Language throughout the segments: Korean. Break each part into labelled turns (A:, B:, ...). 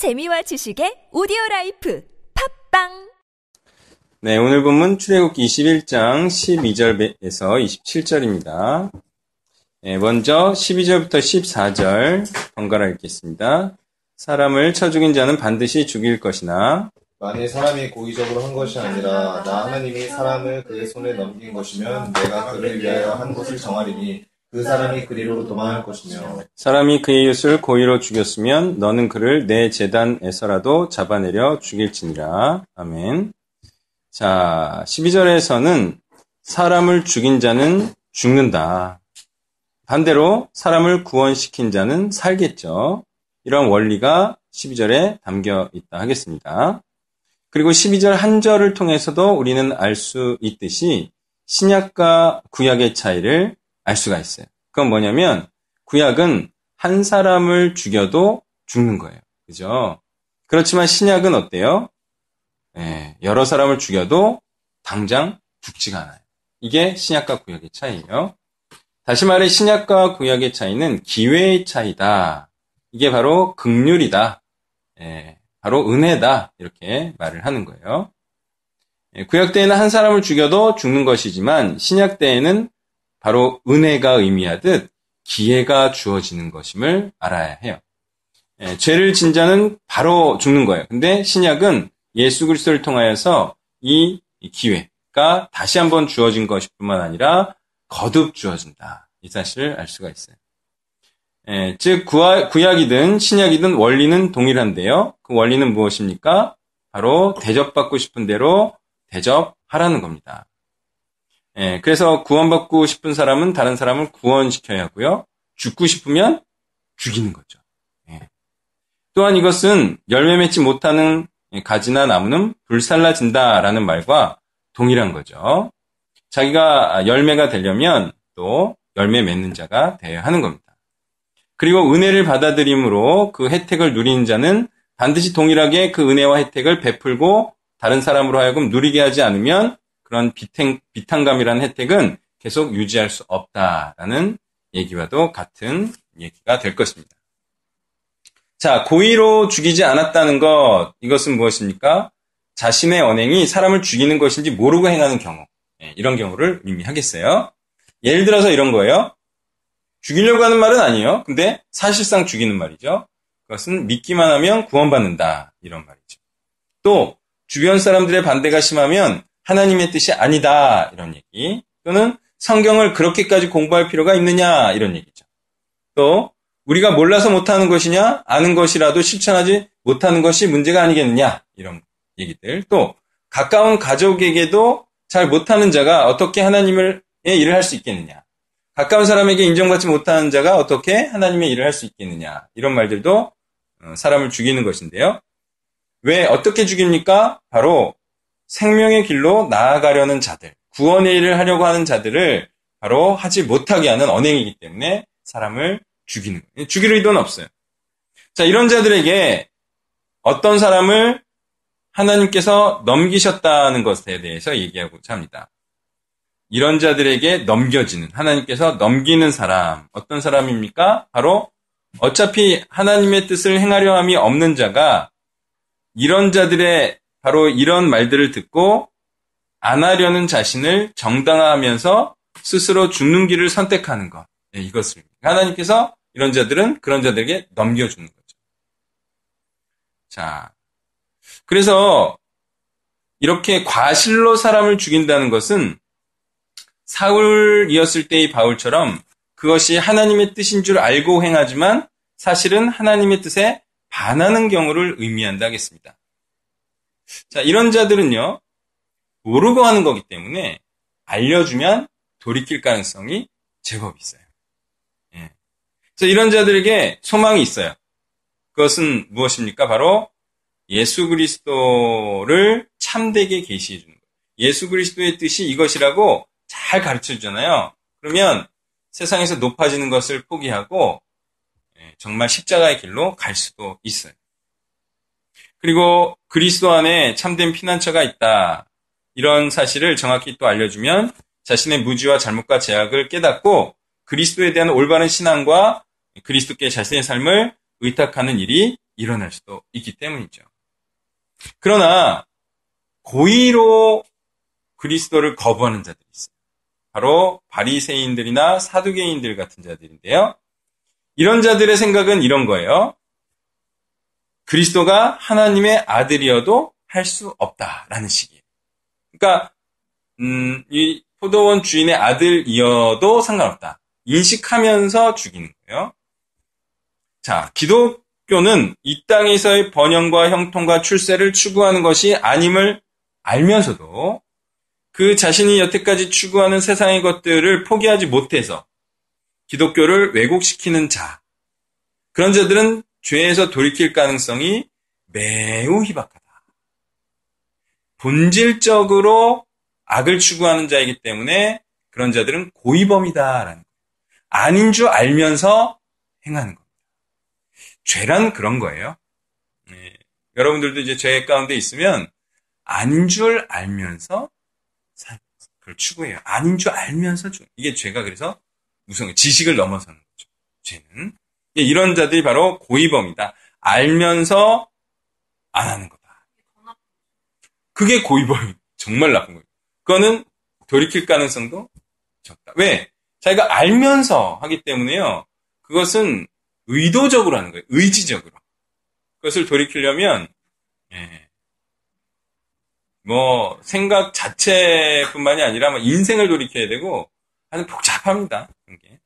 A: 재미와 지식의 오디오 life 팟빵
B: 네, 오늘 본문 출애굽기 21장 12절에서 27절입니다. 네, 먼저 12절부터 14절 번갈아 읽겠습니다. 사람을 쳐 죽인 자는 반드시 죽일 것이나
C: 만일 사람이 고의적으로 한 것이 아니라 나 하나님이 사람을 그의 손에 넘긴 것이면 내가 그를 위하여 한 곳을 정하리니 그 사람이 그리로 도망할 것이며
B: 사람이 그의 이웃을 고의로 죽였으면 너는 그를 내 제단에서라도 잡아내려 죽일지니라. 아멘. 자, 12절에서는 사람을 죽인 자는 죽는다. 반대로 사람을 구원시킨 자는 살겠죠. 이런 원리가 12절에 담겨 있다 하겠습니다. 그리고 12절 한 절을 통해서도 우리는 알 수 있듯이 신약과 구약의 차이를 알 수가 있어요. 그건 뭐냐면 구약은 한 사람을 죽여도 죽는 거예요. 그죠? 그렇지만 신약은 어때요? 예, 여러 사람을 죽여도 당장 죽지가 않아요. 이게 신약과 구약의 차이예요. 다시 말해 신약과 구약의 차이는 기회의 차이다. 이게 바로 극률이다. 예, 바로 은혜다. 이렇게 말을 하는 거예요. 예, 구약 때에는 한 사람을 죽여도 죽는 것이지만 신약 때에는 바로 은혜가 의미하듯 기회가 주어지는 것임을 알아야 해요. 예, 죄를 진 자는 바로 죽는 거예요. 근데 신약은 예수 그리스도를 통하여서 이 기회가 다시 한번 주어진 것일 뿐만 아니라 거듭 주어진다. 이 사실을 알 수가 있어요. 예, 즉 구약 이든 신약이든 원리는 동일한데요. 그 원리는 무엇입니까? 바로 대접받고 싶은 대로 대접하라는 겁니다. 예, 그래서 구원받고 싶은 사람은 다른 사람을 구원시켜야 하고요. 죽고 싶으면 죽이는 거죠. 예. 또한 이것은 열매 맺지 못하는 가지나 나무는 불살라진다라는 말과 동일한 거죠. 자기가 열매가 되려면 또 열매 맺는 자가 되어야 하는 겁니다. 그리고 은혜를 받아들임으로 그 혜택을 누리는 자는 반드시 동일하게 그 은혜와 혜택을 베풀고 다른 사람으로 하여금 누리게 하지 않으면 그런 비탱, 비탄감이라는 혜택은 계속 유지할 수 없다라는 얘기와도 같은 얘기가 될 것입니다. 자, 고의로 죽이지 않았다는 것, 이것은 무엇입니까? 자신의 언행이 사람을 죽이는 것인지 모르고 행하는 경우, 네, 이런 경우를 의미하겠어요. 예를 들어서 이런 거예요. 죽이려고 하는 말은 아니에요. 근데 사실상 죽이는 말이죠. 그것은 믿기만 하면 구원받는다. 이런 말이죠. 또, 주변 사람들의 반대가 심하면 하나님의 뜻이 아니다. 이런 얘기. 또는 성경을 그렇게까지 공부할 필요가 있느냐. 이런 얘기죠. 또, 우리가 몰라서 못하는 것이냐? 아는 것이라도 실천하지 못하는 것이 문제가 아니겠느냐? 이런 얘기들. 또, 가까운 가족에게도 잘 못하는 자가 어떻게 하나님의 일을 할 수 있겠느냐? 가까운 사람에게 인정받지 못하는 자가 어떻게 하나님의 일을 할 수 있겠느냐? 이런 말들도 어, 사람을 죽이는 것인데요. 왜 어떻게 죽입니까? 바로 생명의 길로 나아가려는 자들, 구원의 일을 하려고 하는 자들을 바로 하지 못하게 하는 언행이기 때문에 사람을 죽이는 거예요. 죽일 의도는 없어요. 자, 이런 자들에게 어떤 사람을 하나님께서 넘기셨다는 것에 대해서 얘기하고자 합니다. 이런 자들에게 넘겨지는, 하나님께서 넘기는 사람, 어떤 사람입니까? 바로 어차피 하나님의 뜻을 행하려 함이 없는 자가 이런 자들의 바로 이런 말들을 듣고 안 하려는 자신을 정당화하면서 스스로 죽는 길을 선택하는 것. 네, 이것을. 하나님께서 이런 자들은 그런 자들에게 넘겨주는 거죠. 자. 그래서 이렇게 과실로 사람을 죽인다는 것은 사울이었을 때의 바울처럼 그것이 하나님의 뜻인 줄 알고 행하지만 사실은 하나님의 뜻에 반하는 경우를 의미한다 하겠습니다. 자, 이런 자들은요, 모르고 하는 거기 때문에 알려주면 돌이킬 가능성이 제법 있어요. 예. 그래서 이런 자들에게 소망이 있어요. 그것은 무엇입니까? 바로 예수 그리스도를 참되게 계시해 주는 거예요. 예수 그리스도의 뜻이 이것이라고 잘 가르쳐 주잖아요. 그러면 세상에서 높아지는 것을 포기하고 예, 정말 십자가의 길로 갈 수도 있어요. 그리고 그리스도 안에 참된 피난처가 있다. 이런 사실을 정확히 또 알려주면 자신의 무지와 잘못과 제약을 깨닫고 그리스도에 대한 올바른 신앙과 그리스도께 자신의 삶을 의탁하는 일이 일어날 수도 있기 때문이죠. 그러나 고의로 그리스도를 거부하는 자들이 있어요. 바로 바리새인들이나 사두개인들 같은 자들인데요. 이런 자들의 생각은 이런 거예요. 그리스도가 하나님의 아들이어도 할 수 없다라는 식이에요. 그러니까 음, 이 포도원 주인의 아들이어도 상관없다. 인식하면서 죽이는 거예요. 자, 기독교는 이 땅에서의 번영과 형통과 출세를 추구하는 것이 아님을 알면서도 그 자신이 여태까지 추구하는 세상의 것들을 포기하지 못해서 기독교를 왜곡시키는 자, 그런 자들은 죄에서 돌이킬 가능성이 매우 희박하다. 본질적으로 악을 추구하는 자이기 때문에 그런 자들은 고의범이다라는 거예요. 아닌 줄 알면서 행하는 겁니다. 죄란 그런 거예요. 네. 여러분들도 이제 죄 가운데 있으면 아닌 줄 알면서 그걸 추구해요. 아닌 줄 알면서 추 이게 죄가 그래서 무슨 지식을 넘어서는 거죠. 죄는 이런 자들이 바로 고의범이다. 알면서 안 하는 거다. 그게 고의범이 정말 나쁜 거예요. 그거는 돌이킬 가능성도 적다. 왜? 자기가 알면서 하기 때문에요. 그것은 의도적으로 하는 거예요. 의지적으로. 그것을 돌이키려면 예. 뭐 생각 자체뿐만이 아니라 뭐 인생을 돌이켜야 되고 아주 복잡합니다. 이게.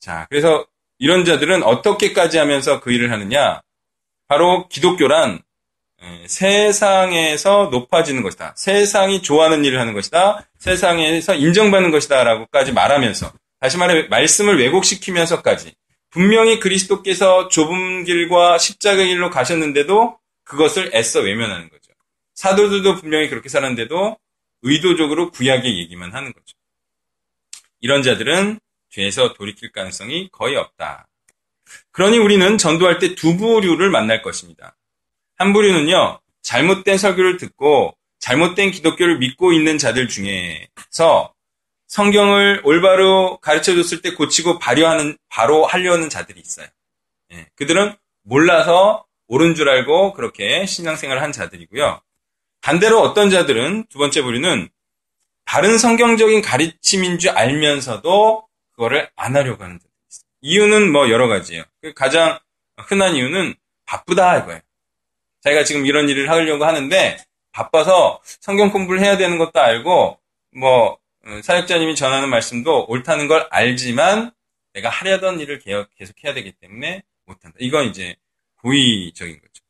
B: 자, 그래서 이런 자들은 어떻게까지 하면서 그 일을 하느냐? 바로 기독교란 예, 세상에서 높아지는 것이다. 세상이 좋아하는 일을 하는 것이다. 세상에서 인정받는 것이다. 라고까지 말하면서 다시 말해 말씀을 왜곡시키면서까지 분명히 그리스도께서 좁은 길과 십자가 길로 가셨는데도 그것을 애써 외면하는 거죠. 사도들도 분명히 그렇게 살았는데도 의도적으로 구약의 얘기만 하는 거죠. 이런 자들은 죄에서 돌이킬 가능성이 거의 없다. 그러니 우리는 전도할 때 두 부류를 만날 것입니다. 한 부류는요, 잘못된 설교를 듣고 잘못된 기독교를 믿고 있는 자들 중에서 성경을 올바로 가르쳐 줬을 때 고치고 발효하는, 바로 하려는 자들이 있어요. 예, 그들은 몰라서 옳은 줄 알고 그렇게 신앙생활을 한 자들이고요. 반대로 어떤 자들은 두 번째 부류는 다른 성경적인 가르침인 줄 알면서도 그거를 안 하려고 하는 자들이 있어요. 이유는 뭐 여러 가지예요. 그 가장 흔한 이유는 바쁘다 이거예요. 자기가 지금 이런 일을 하려고 하는데 바빠서 성경 공부를 해야 되는 것도 알고 뭐 어, 사역자님이 전하는 말씀도 옳다는 걸 알지만 내가 하려던 일을 계속 해야 되기 때문에 못한다. 이건 이제 고의적인 거죠.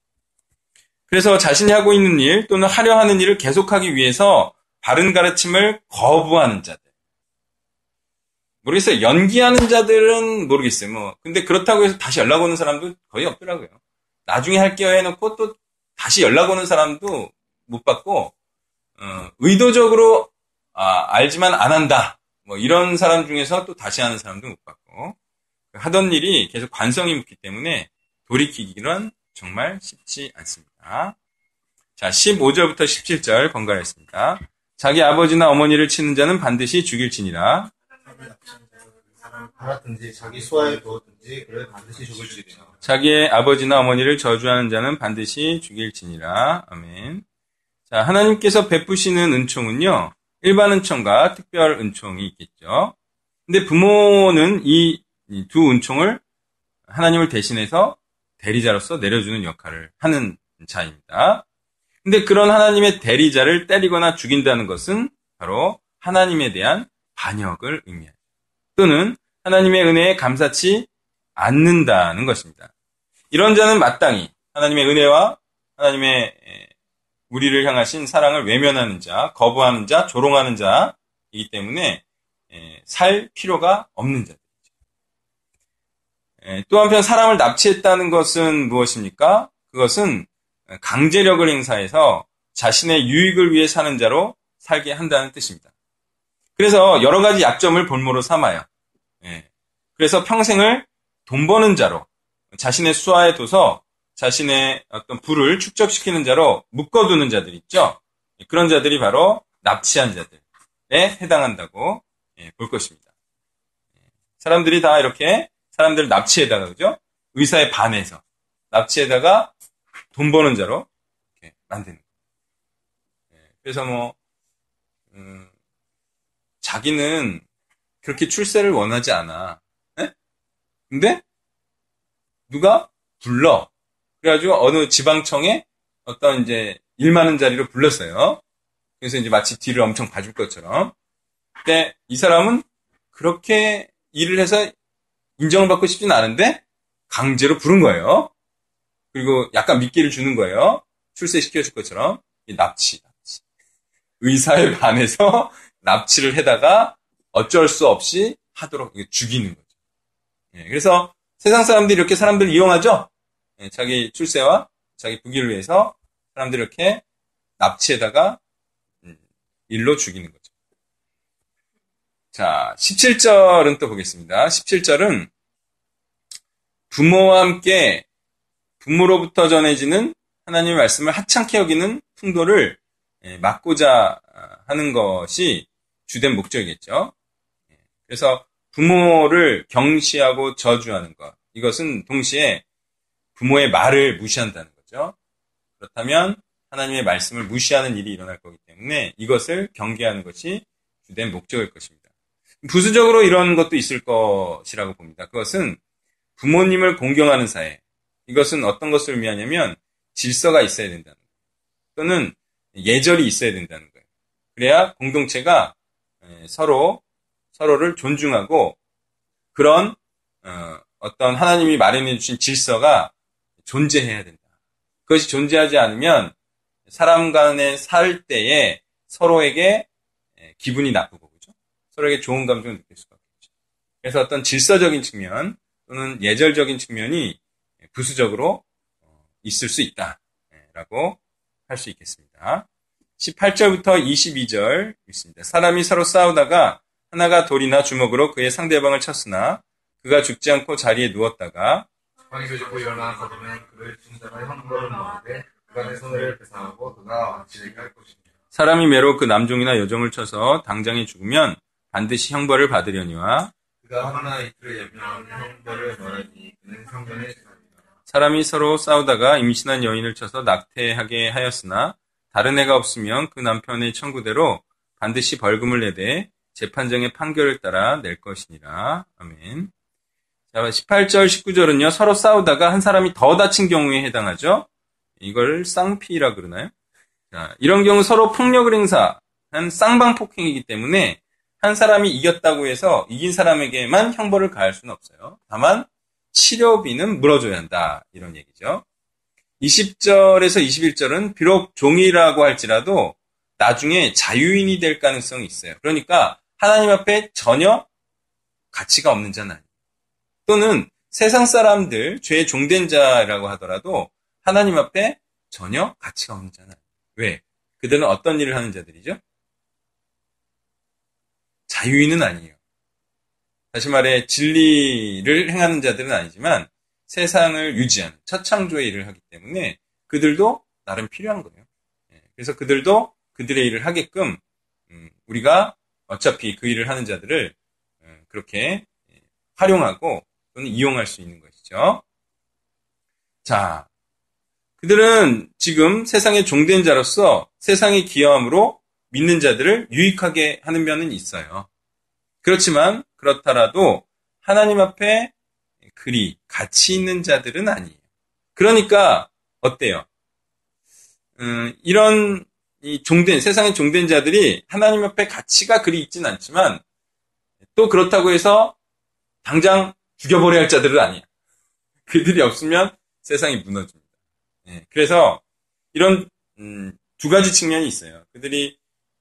B: 그래서 자신이 하고 있는 일 또는 하려 하는 일을 계속하기 위해서 바른 가르침을 거부하는 자들. 모르겠어요. 연기하는 자들은 모르겠어요. 뭐 근데 그렇다고 해서 다시 연락 오는 사람도 거의 없더라고요. 나중에 할게요 해놓고 또 다시 연락 오는 사람도 못 받고 어, 의도적으로 아, 알지만 안 한다. 뭐 이런 사람 중에서 또 다시 하는 사람도 못 받고 하던 일이 계속 관성이 묻기 때문에 돌이키기는 정말 쉽지 않습니다. 자, 15절부터 17절 번갈했습니다. 자기 아버지나 어머니를 치는 자는 반드시 죽일지니라.
C: 팔았든지 자기 수하에 두었든지 그를 반드시 죽을지니라.
B: 자기의 아버지나 어머니를 저주하는 자는 반드시 죽일지니라. 아멘. 자, 하나님께서 베푸시는 은총은요, 일반 은총과 특별 은총이 있겠죠. 근데 부모는 이 두 은총을 하나님을 대신해서 대리자로서 내려주는 역할을 하는 자입니다. 근데 그런 하나님의 대리자를 때리거나 죽인다는 것은 바로 하나님에 대한 반역을 의미합니다. 또는 하나님의 은혜에 감사치 않는다는 것입니다. 이런 자는 마땅히 하나님의 은혜와 하나님의 우리를 향하신 사랑을 외면하는 자, 거부하는 자, 조롱하는 자이기 때문에 살 필요가 없는 자들이죠. 또 한편 사람을 납치했다는 것은 무엇입니까? 그것은 강제력을 행사해서 자신의 유익을 위해 사는 자로 살게 한다는 뜻입니다. 그래서 여러 가지 약점을 본모로 삼아요. 그래서 평생을 돈 버는 자로 자신의 수하에 둬서 자신의 어떤 부를 축적시키는 자로 묶어두는 자들 있죠. 그런 자들이 바로 납치한 자들에 해당한다고 예, 볼 것입니다. 사람들이 다 이렇게 사람들을 납치해다가 그죠? 의사에 반해서 납치에다가 돈 버는 자로 이렇게 만드는 거예요. 예, 그래서 뭐 음, 자기는 그렇게 출세를 원하지 않아. 예? 근데 누가 불러. 그래가지고 어느 지방청에 어떤 이제 일 많은 자리로 불렀어요. 그래서 이제 마치 뒤를 엄청 봐줄 것처럼. 근데 이 사람은 그렇게 일을 해서 인정을 받고 싶진 않은데 강제로 부른 거예요. 그리고 약간 미끼를 주는 거예요. 출세시켜줄 것처럼. 납치, 납치. 의사에 반해서 납치를 해다가 어쩔 수 없이 하도록 죽이는 거죠. 예, 그래서 세상 사람들이 이렇게 사람들을 이용하죠? 예, 자기 출세와 자기 부귀를 위해서 사람들이 이렇게 납치에다가 음, 일로 죽이는 거죠. 자, 17절은 또 보겠습니다. 17절은 부모와 함께 부모로부터 전해지는 하나님의 말씀을 하찮게 여기는 풍도를 예, 막고자 하는 것이 주된 목적이겠죠. 예, 그래서 부모를 경시하고 저주하는 것. 이것은 동시에 부모의 말을 무시한다는 거죠. 그렇다면 하나님의 말씀을 무시하는 일이 일어날 거기 때문에 이것을 경계하는 것이 주된 목적일 것입니다. 부수적으로 이런 것도 있을 것이라고 봅니다. 그것은 부모님을 공경하는 사회. 이것은 어떤 것을 의미하냐면 질서가 있어야 된다는 거예요. 또는 예절이 있어야 된다는 거예요. 그래야 공동체가 서로 서로를 존중하고 그런 어, 떤 하나님이 마련해 주신 질서가 존재해야 된다. 그것이 존재하지 않으면 사람 간에 살 때에 서로에게 기분이 나쁘고 그죠? 서로에게 좋은 감정을 느낄 수가 없겠죠. 그래서 어떤 질서적인 측면 또는 예절적인 측면이 부수적으로 어, 있을 수 있다라고 할 수 있겠습니다. 18절부터 22절 있습니다. 사람이 서로 싸우다가 하나가 돌이나 주먹으로 그의 상대방을 쳤으나 그가 죽지 않고 자리에 누웠다가
C: 방에서 죽고 일어나 거두면 그를 진자가 형벌을 먹는데 그가 내 손을 배상하고 그가 왕치에게 할 것입니다.
B: 사람이 매로 그 남종이나 여종을 쳐서 당장에 죽으면 반드시 형벌을 받으려니와
C: 그가 하나 이틀을 예비하는 형벌을 말하니 그는 상전의 재산이다.
B: 사람이 서로 싸우다가 임신한 여인을 쳐서 낙태하게 하였으나 다른 애가 없으면 그 남편의 청구대로 반드시 벌금을 내되 재판정의 판결을 따라 낼 것이니라. 아멘. 자, 18절, 19절은요, 서로 싸우다가 한 사람이 더 다친 경우에 해당하죠. 이걸 쌍피라 그러나요? 자, 이런 경우 서로 폭력을 행사한 쌍방폭행이기 때문에 한 사람이 이겼다고 해서 이긴 사람에게만 형벌을 가할 수는 없어요. 다만 치료비는 물어줘야 한다. 이런 얘기죠. 20절에서 21절은 비록 종이라고 할지라도 나중에 자유인이 될 가능성이 있어요. 그러니까 하나님 앞에 전혀 가치가 없는 자는 아니에요. 또는 세상 사람들, 죄의 종된 자라고 하더라도 하나님 앞에 전혀 가치가 없는 자는 아니에요. 왜? 그들은 어떤 일을 하는 자들이죠? 자유인은 아니에요. 다시 말해 진리를 행하는 자들은 아니지만 세상을 유지하는 첫 창조의 일을 하기 때문에 그들도 나름 필요한 거예요. 예, 그래서 그들도 그들의 일을 하게끔 음, 우리가 어차피 그 일을 하는 자들을 어, 그렇게 예, 활용하고 또는 이용할 수 있는 것이죠. 자, 그들은 지금 세상의 종된 자로서 세상의 기여함으로 믿는 자들을 유익하게 하는 면은 있어요. 그렇지만 그렇더라도 하나님 앞에 그리 가치 있는 자들은 아니에요. 그러니까 어때요? 음, 이런 종된 세상의 종된 자들이 하나님 앞에 가치가 그리 있지는 않지만 또 그렇다고 해서 당장 죽여버려야 할 자들은 아니야. 그들이 없으면 세상이 무너집니다. 네, 그래서 이런 음, 두 가지 측면이 있어요. 그들이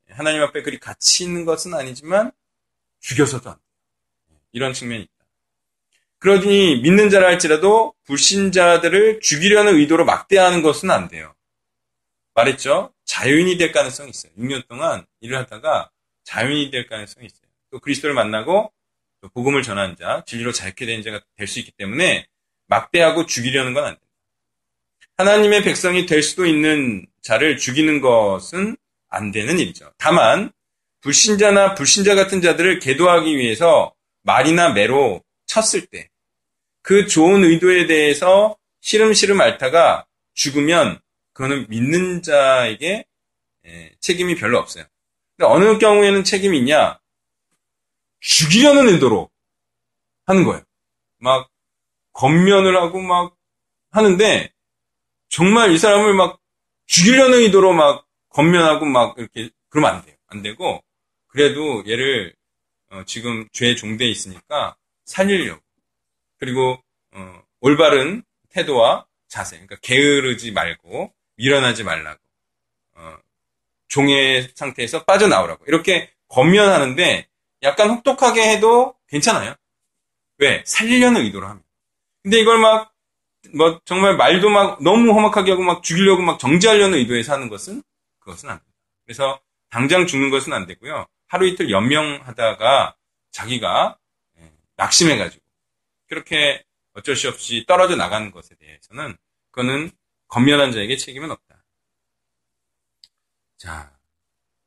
B: 하나님 앞에 그리 가치 있는 것은 아니지만 죽여서도 안 돼요. 이런 측면이 있다. 그러니 믿는 자라 할지라도 불신자들을 죽이려는 의도로 막대하는 것은 안 돼요. 말했죠? 자유인이 될 가능성이 있어요. 6년 동안 일을 하다가 자유인이 될 가능성이 있어요. 또 그리스도를 만나고 또 복음을 전하는 자, 진리로 자유케 된 자가 될 수 있기 때문에 막대하고 죽이려는 건 안 됩니다. 하나님의 백성이 될 수도 있는 자를 죽이는 것은 안 되는 일이죠. 다만 불신자나 불신자 같은 자들을 계도하기 위해서 말이나 매로 쳤을 때 그 좋은 의도에 대해서 시름시름 앓다가 죽으면 그거는 믿는 자에게 예, 책임이 별로 없어요. 근데 어느 경우에는 책임이 있냐? 죽이려는 의도로 하는 거예요. 막 겉면을 하고 막 하는데 정말 이 사람을 막 죽이려는 의도로 막 겉면하고 막 이렇게 그러면 안 돼요. 안 되고 그래도 얘를 어, 지금 죄에 종돼 있으니까 살리려고 그리고 어, 올바른 태도와 자세, 그러니까 게으르지 말고 밀어나지 말라고 어, 종의 상태에서 빠져나오라고 이렇게 겉면하는데 약간 혹독하게 해도 괜찮아요. 왜? 살리려는 의도로 합니다. 근데 이걸 막, 뭐, 정말 말도 막 너무 험악하게 하고 막 죽이려고 막 정지하려는 의도에서 하는 것은, 그것은 안 됩니다. 그래서 당장 죽는 것은 안 되고요. 하루 이틀 연명하다가 자기가 예, 낙심해가지고, 그렇게 어쩔 수 없이 떨어져 나가는 것에 대해서는, 그거는 건면한 자에게 책임은 없다. 자,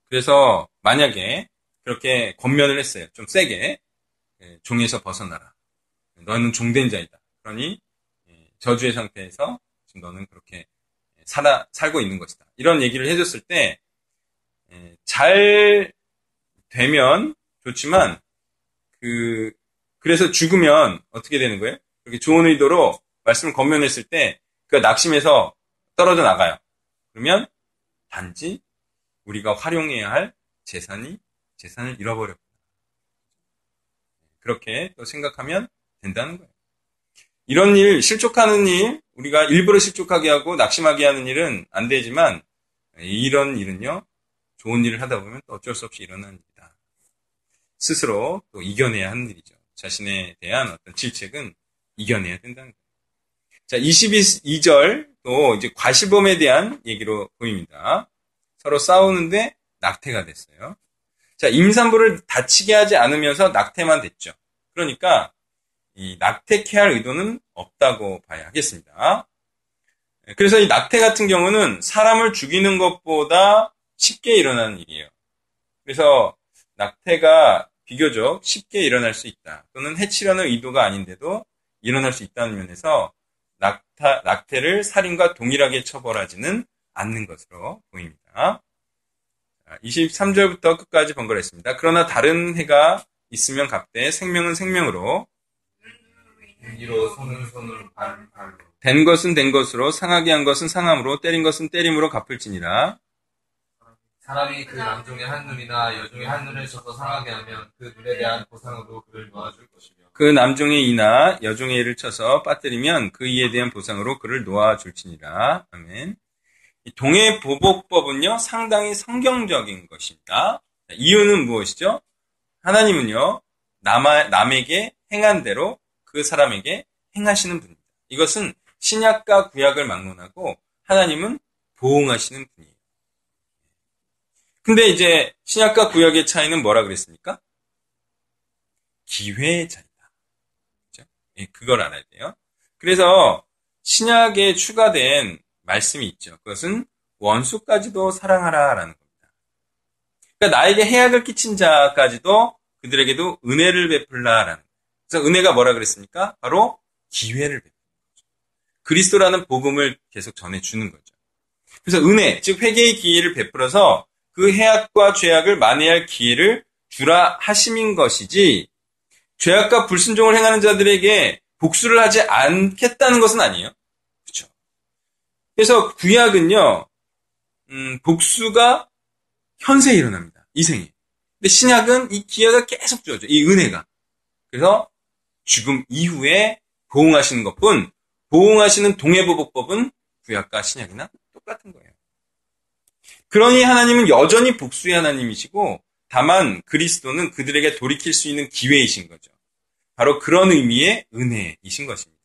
B: 그래서 만약에 그렇게 권면을 했어요. 좀 세게. 예, 종에서 벗어나라. 너는 종된 자이다. 그러니 예, 저주의 상태에서 지금 너는 그렇게 살아 살고 있는 것이다. 이런 얘기를 해줬을 때 잘 되면 좋지만 그 그래서 죽으면 어떻게 되는 거예요? 그렇게 좋은 의도로 말씀을 권면했을 때 그 낙심해서 떨어져 나가요. 그러면 단지 우리가 활용해야 할 재산이 재산을 잃어버렸구나. 그렇게 또 생각하면 된다는 거예요. 이런 일, 실족하는 일, 우리가 일부러 실족하게 하고 낙심하게 하는 일은 안 되지만 이런 일은요, 좋은 일을 하다 보면 또 어쩔 수 없이 일어나는 일이다. 스스로 또 이겨내야 하는 일이죠. 자신에 대한 어떤 질책은 이겨내야 된다는 거예요. 자, 22절 또 이제 과시범에 대한 얘기로 보입니다. 서로 싸우는데 낙태가 됐어요. 자, 임산부를 다치게 하지 않으면서 낙태만 됐죠. 그러니까 이 낙태케 할 의도는 없다고 봐야 하겠습니다. 그래서 이 낙태 같은 경우는 사람을 죽이는 것보다 쉽게 일어나는 일이에요. 그래서 낙태가 비교적 쉽게 일어날 수 있다. 또는 해치려는 의도가 아닌데도 일어날 수 있다는 면에서 낙태를 살인과 동일하게 처벌하지는 않는 것으로 보입니다. 23절부터 끝까지 번거했습니다. 그러나 다른 해가 있으면 갑대 생명은 생명으로 된 것은 된 것으로 상하게 한 것은 상함으로 때린 것은 때림으로 갚을지니라.
C: 사람이 그 남종의 한 눈이나 여종의 한 눈을 쳐서 상하게 하면 그 눈에 대한 보상으로 그를 놓아줄 것이며
B: 그 남종의 이나 여종의 이를 쳐서 빠뜨리면 그 이에 대한 보상으로 그를 놓아줄지니라. 아멘. 동해 보복법은요 상당히 성경적인 것입니다. 이유는 무엇이죠? 하나님은요 남, 남에게 행한 대로 그 사람에게 행하시는 분입니다. 이것은 신약과 구약을 막론하고 하나님은 보응하시는 분이에요. 근데 이제 신약과 구약의 차이는 뭐라 그랬습니까? 기회의. 그죠? 예, 그걸 알아야 돼요. 그래서 신약에 추가된 말씀이 있죠. 그것은 원수까지도 사랑하라라는 겁니다. 그러니까 나에게 해악을 끼친 자까지도 그들에게도 은혜를 베풀라라는. 그래서 은혜가 뭐라 그랬습니까? 바로 기회를 베푸는 거죠. 그리스도라는 복음을 계속 전해 주는 거죠. 그래서 은혜, 즉 회개의 기회를 베풀어서 그 해악과 죄악을 만회할 기회를 주라 하심인 것이지 죄악과 불순종을 행하는 자들에게 복수를 하지 않겠다는 것은 아니에요. 그렇죠. 그래서 구약은요, 음, 복수가 현세에 일어납니다. 이 생에. 근데 신약은 이 기회가 계속 주어져. 이 은혜가. 그래서 죽음 이후에 보응하시는 것뿐 보응하시는 동해보복법은 구약과 신약이나 똑같은 거예요. 그러니 하나님은 여전히 복수의 하나님이시고 다만 그리스도는 그들에게 돌이킬 수 있는 기회이신 거죠. 바로 그런 의미의 은혜이신 것입니다.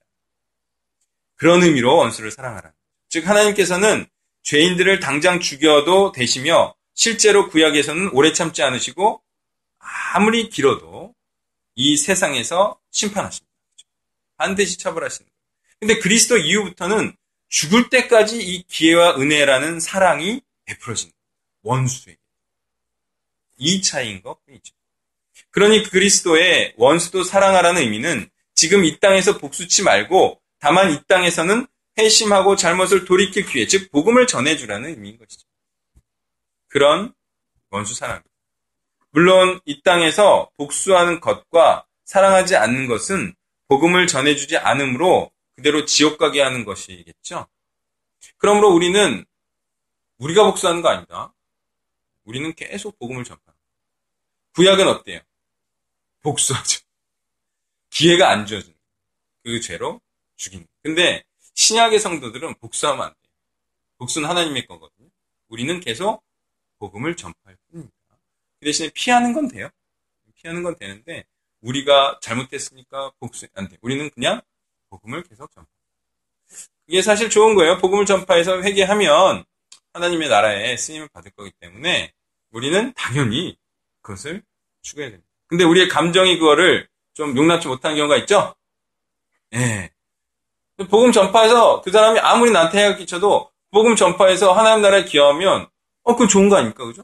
B: 그런 의미로 원수를 사랑하라. 즉 하나님께서는 죄인들을 당장 죽여도 되시며 실제로 구약에서는 오래 참지 않으시고 아무리 길어도 이 세상에서 심판하십니다. 반드시 처벌하시는 거예요. 근데 그리스도 이후부터는 죽을 때까지 이 기회와 은혜라는 사랑이 거예요. 원수에게. 이 차이인 것 뿐이죠. 그러니 그리스도의 원수도 사랑하라는 의미는 지금 이 땅에서 복수치 말고 다만 이 땅에서는 회심하고 잘못을 돌이킬 기회, 즉 복음을 전해주라는 의미인 것이죠. 그런 원수 사랑. 물론 이 땅에서 복수하는 것과 사랑하지 않는 것은 복음을 전해주지 않으므로 그대로 지옥 가게 하는 것이겠죠. 그러므로 우리는 우리가 복수하는 거 아니다. 우리는 계속 복음을 전파합니다. 구약은 어때요? 복수하죠. 기회가 안 주어지는 그 죄로 죽이는. 근데 신약의 성도들은 복수하면 안 돼요. 복수는 하나님의 거거든요. 우리는 계속 복음을 전파할 뿐입니다. 그 대신에 피하는 건 돼요. 피하는 건 되는데 우리가 잘못했으니까 복수 안 돼. 우리는 그냥 복음을 계속 전파. 이게 사실 좋은 거예요. 복음을 전파해서 회개하면 하나님의 나라에 쓰임을 받을 거기 때문에 우리는 당연히 그것을 추구해야 됩니다. 근데 우리의 감정이 그거를 좀 용납치 못하는 경우가 있죠? 예. 복음 전파해서 그 사람이 아무리 나한테 해가 끼쳐도 복음 전파해서 하나님 나라에 기여하면 어, 그건 좋은 거 아닙니까? 그죠?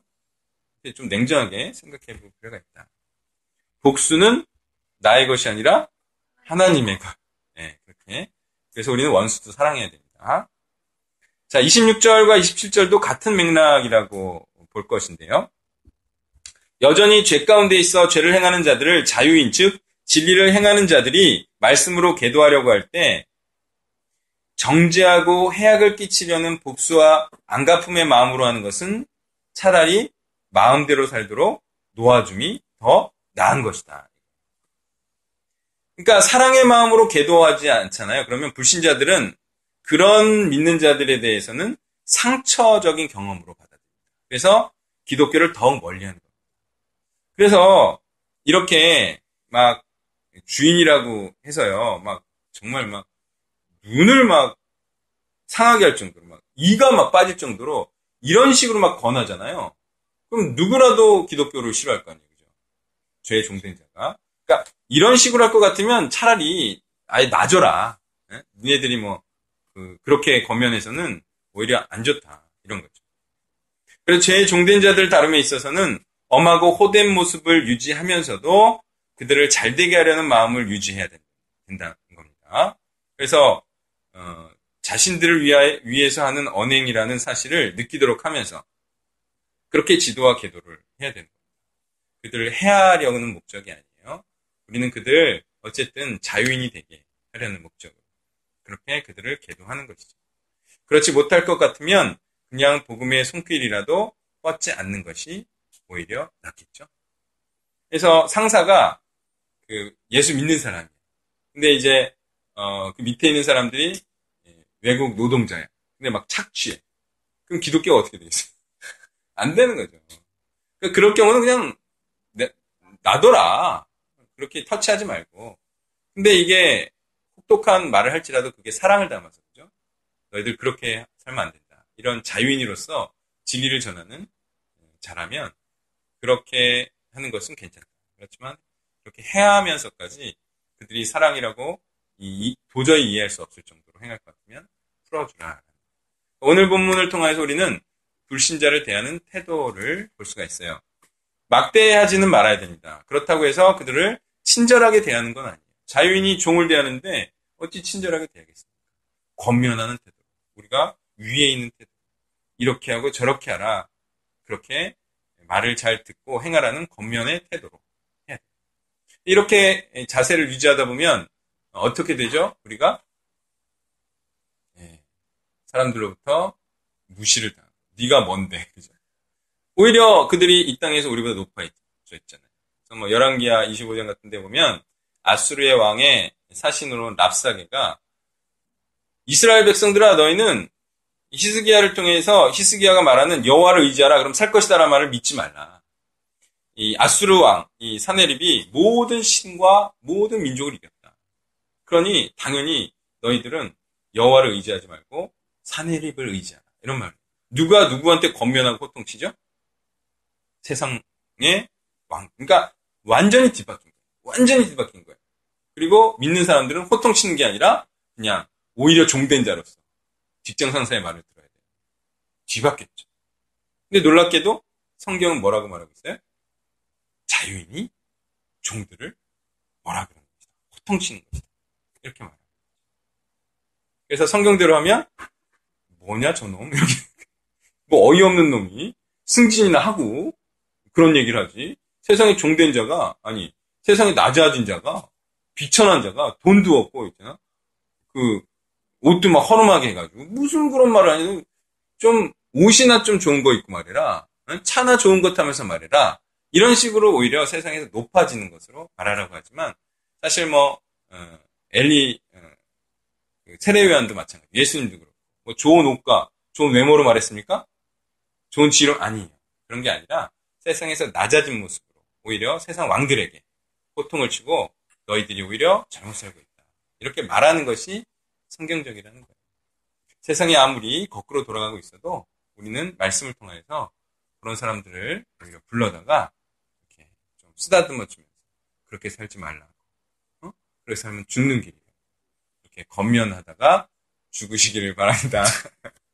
B: 좀 냉정하게 생각해 볼 필요가 있다. 복수는 나의 것이 아니라 하나님의 것. 예, 그렇게. 그래서 우리는 원수도 사랑해야 됩니다. 자, 26절과 27절도 같은 맥락이라고 볼 것인데요. 여전히 죄 가운데 있어 죄를 행하는 자들을 자유인 즉 진리를 행하는 자들이 말씀으로 계도하려고 할 때 정죄하고 해악을 끼치려는 복수와 안갚음의 마음으로 하는 것은 차라리 마음대로 살도록 놓아줌이 더 나은 것이다. 그러니까 사랑의 마음으로 계도하지 않잖아요. 그러면 불신자들은 그런 믿는 자들에 대해서는 상처적인 경험으로 받아들입니다. 그래서 기독교를 더욱 멀리하는 겁니다. 그래서 이렇게 막 주인이라고 해서요, 막 정말 막 눈을 막 상하게 할 정도로 막 이가 막 빠질 정도로 이런 식으로 막 권하잖아요. 그럼 누구라도 기독교를 싫어할 거 아니에요, 그죠? 죄의 종된 자가. 그러니까 이런 식으로 할 것 같으면 차라리 아예 놔줘라. 네? 니네들이 뭐 그, 그렇게 겉면에서는 오히려 안 좋다 이런 거죠. 그래서 죄의 종된 자들 다름에 있어서는 엄하고 호된 모습을 유지하면서도 그들을 잘되게 하려는 마음을 유지해야 된다는 겁니다. 그래서 어, 자신들을 위하, 위해서 하는 언행이라는 사실을 느끼도록 하면서 그렇게 지도와 계도를 해야 되는 겁니다. 그들을 해하려는 목적이 아니에요. 우리는 그들 어쨌든 자유인이 되게 하려는 목적으로 그렇게 그들을 계도하는 것이죠. 그렇지 못할 것 같으면 그냥 복음의 손길이라도 뻗지 않는 것이 오히려 낫겠죠. 그래서 상사가 그 예수 믿는 사람이에요. 근데 이제 어, 그 밑에 있는 사람들이 외국 노동자야. 근데 막 착취해. 그럼 기독교가 어떻게 되겠어요? 안 되는 거죠. 그러니까 그럴 경우는 그냥 놔둬라. 그렇게 터치하지 말고. 근데 이게 혹독한 말을 할지라도 그게 사랑을 담아서 그죠? 너희들 그렇게 살면 안 된다. 이런 자유인으로서 진리를 전하는 잘하면 그렇게 하는 것은 괜찮다. 그렇지만 그렇게 해하면서까지 그들이 사랑이라고 이, 도저히 이해할 수 없을 정도로 행할 것 같으면 풀어주라. 오늘 본문을 통해서 우리는 불신자를 대하는 태도를 볼 수가 있어요. 막대하지는 말아야 됩니다. 그렇다고 해서 그들을 친절하게 대하는 건 아니에요. 자유인이 종을 대하는데 어찌 친절하게 대하겠습니까? 권면하는 태도. 우리가 위에 있는 태도. 이렇게 하고 저렇게 하라. 그렇게 말을 잘 듣고 행하라는 권면의 태도로 돼요. 이렇게 자세를 유지하다 보면 어떻게 되죠? 우리가 예, 사람들로부터 무시를 당하고 네가 뭔데? 그죠? 오히려 그들이 이 땅에서 우리보다 높아 있잖아요. 그래서 뭐 열왕기야 25장 같은 데 보면 아수르의 왕의 사신으로 랍사게가 이스라엘 백성들아 너희는 히스기야를 통해서 히스기야가 말하는 여호와를 의지하라 그럼 살 것이다라는 말을 믿지 말라. 이 아수르 왕, 이 사네립이 모든 신과 모든 민족을 이겼다. 그러니 당연히 너희들은 여호와를 의지하지 말고 사네립을 의지하라. 이런 말. 누가 누구한테 권면하고 호통치죠? 세상의 왕. 그러니까 완전히 뒤바뀐 거예요. 완전히 뒤바뀐 거예요. 그리고 믿는 사람들은 호통치는 게 아니라 그냥 오히려 종된 자로서 직장 상사의 말을 들어야 돼요. 뒤바뀌었죠. 근데 놀랍게도 성경은 뭐라고 말하고 있어요? 자유인이 종들을 뭐라 그러는 것이다. 호통치는 것이다. 이렇게 말합니다. 그래서 성경대로 하면 뭐냐 저놈 이렇게 뭐 어이없는 놈이 승진이나 하고 그런 얘기를 하지. 세상에 종된 자가 아니 세상에 낮아진 자가 비천한 자가 돈도 없고 있잖아. 그 옷도 막 허름하게 해가지고 무슨 그런 말을 하냐. 좀 옷이나 좀 좋은 거 입고 말해라. 응? 차나 좋은 것 타면서 말해라. 이런 식으로 오히려 세상에서 높아지는 것으로 말하라고 하지만 사실 뭐 어, 엘리 어, 그 세례요한도 마찬가지. 예수님도 그렇고 뭐 좋은 옷과 좋은 외모로 말했습니까? 좋은 지로 아니에요. 그런 게 아니라 세상에서 낮아진 모습으로 오히려 세상 왕들에게 호통을 치고 너희들이 오히려 잘못 살고 있다. 이렇게 말하는 것이 성경적이라는 거예요. 세상이 아무리 거꾸로 돌아가고 있어도 우리는 말씀을 통해서 그런 사람들을 오히려 불러다가 이렇게 좀 쓰다듬어 주면서 그렇게 살지 말라고. 어? 그렇게 살면 죽는 길이에요. 이렇게 겉면하다가 죽으시기를 바랍니다.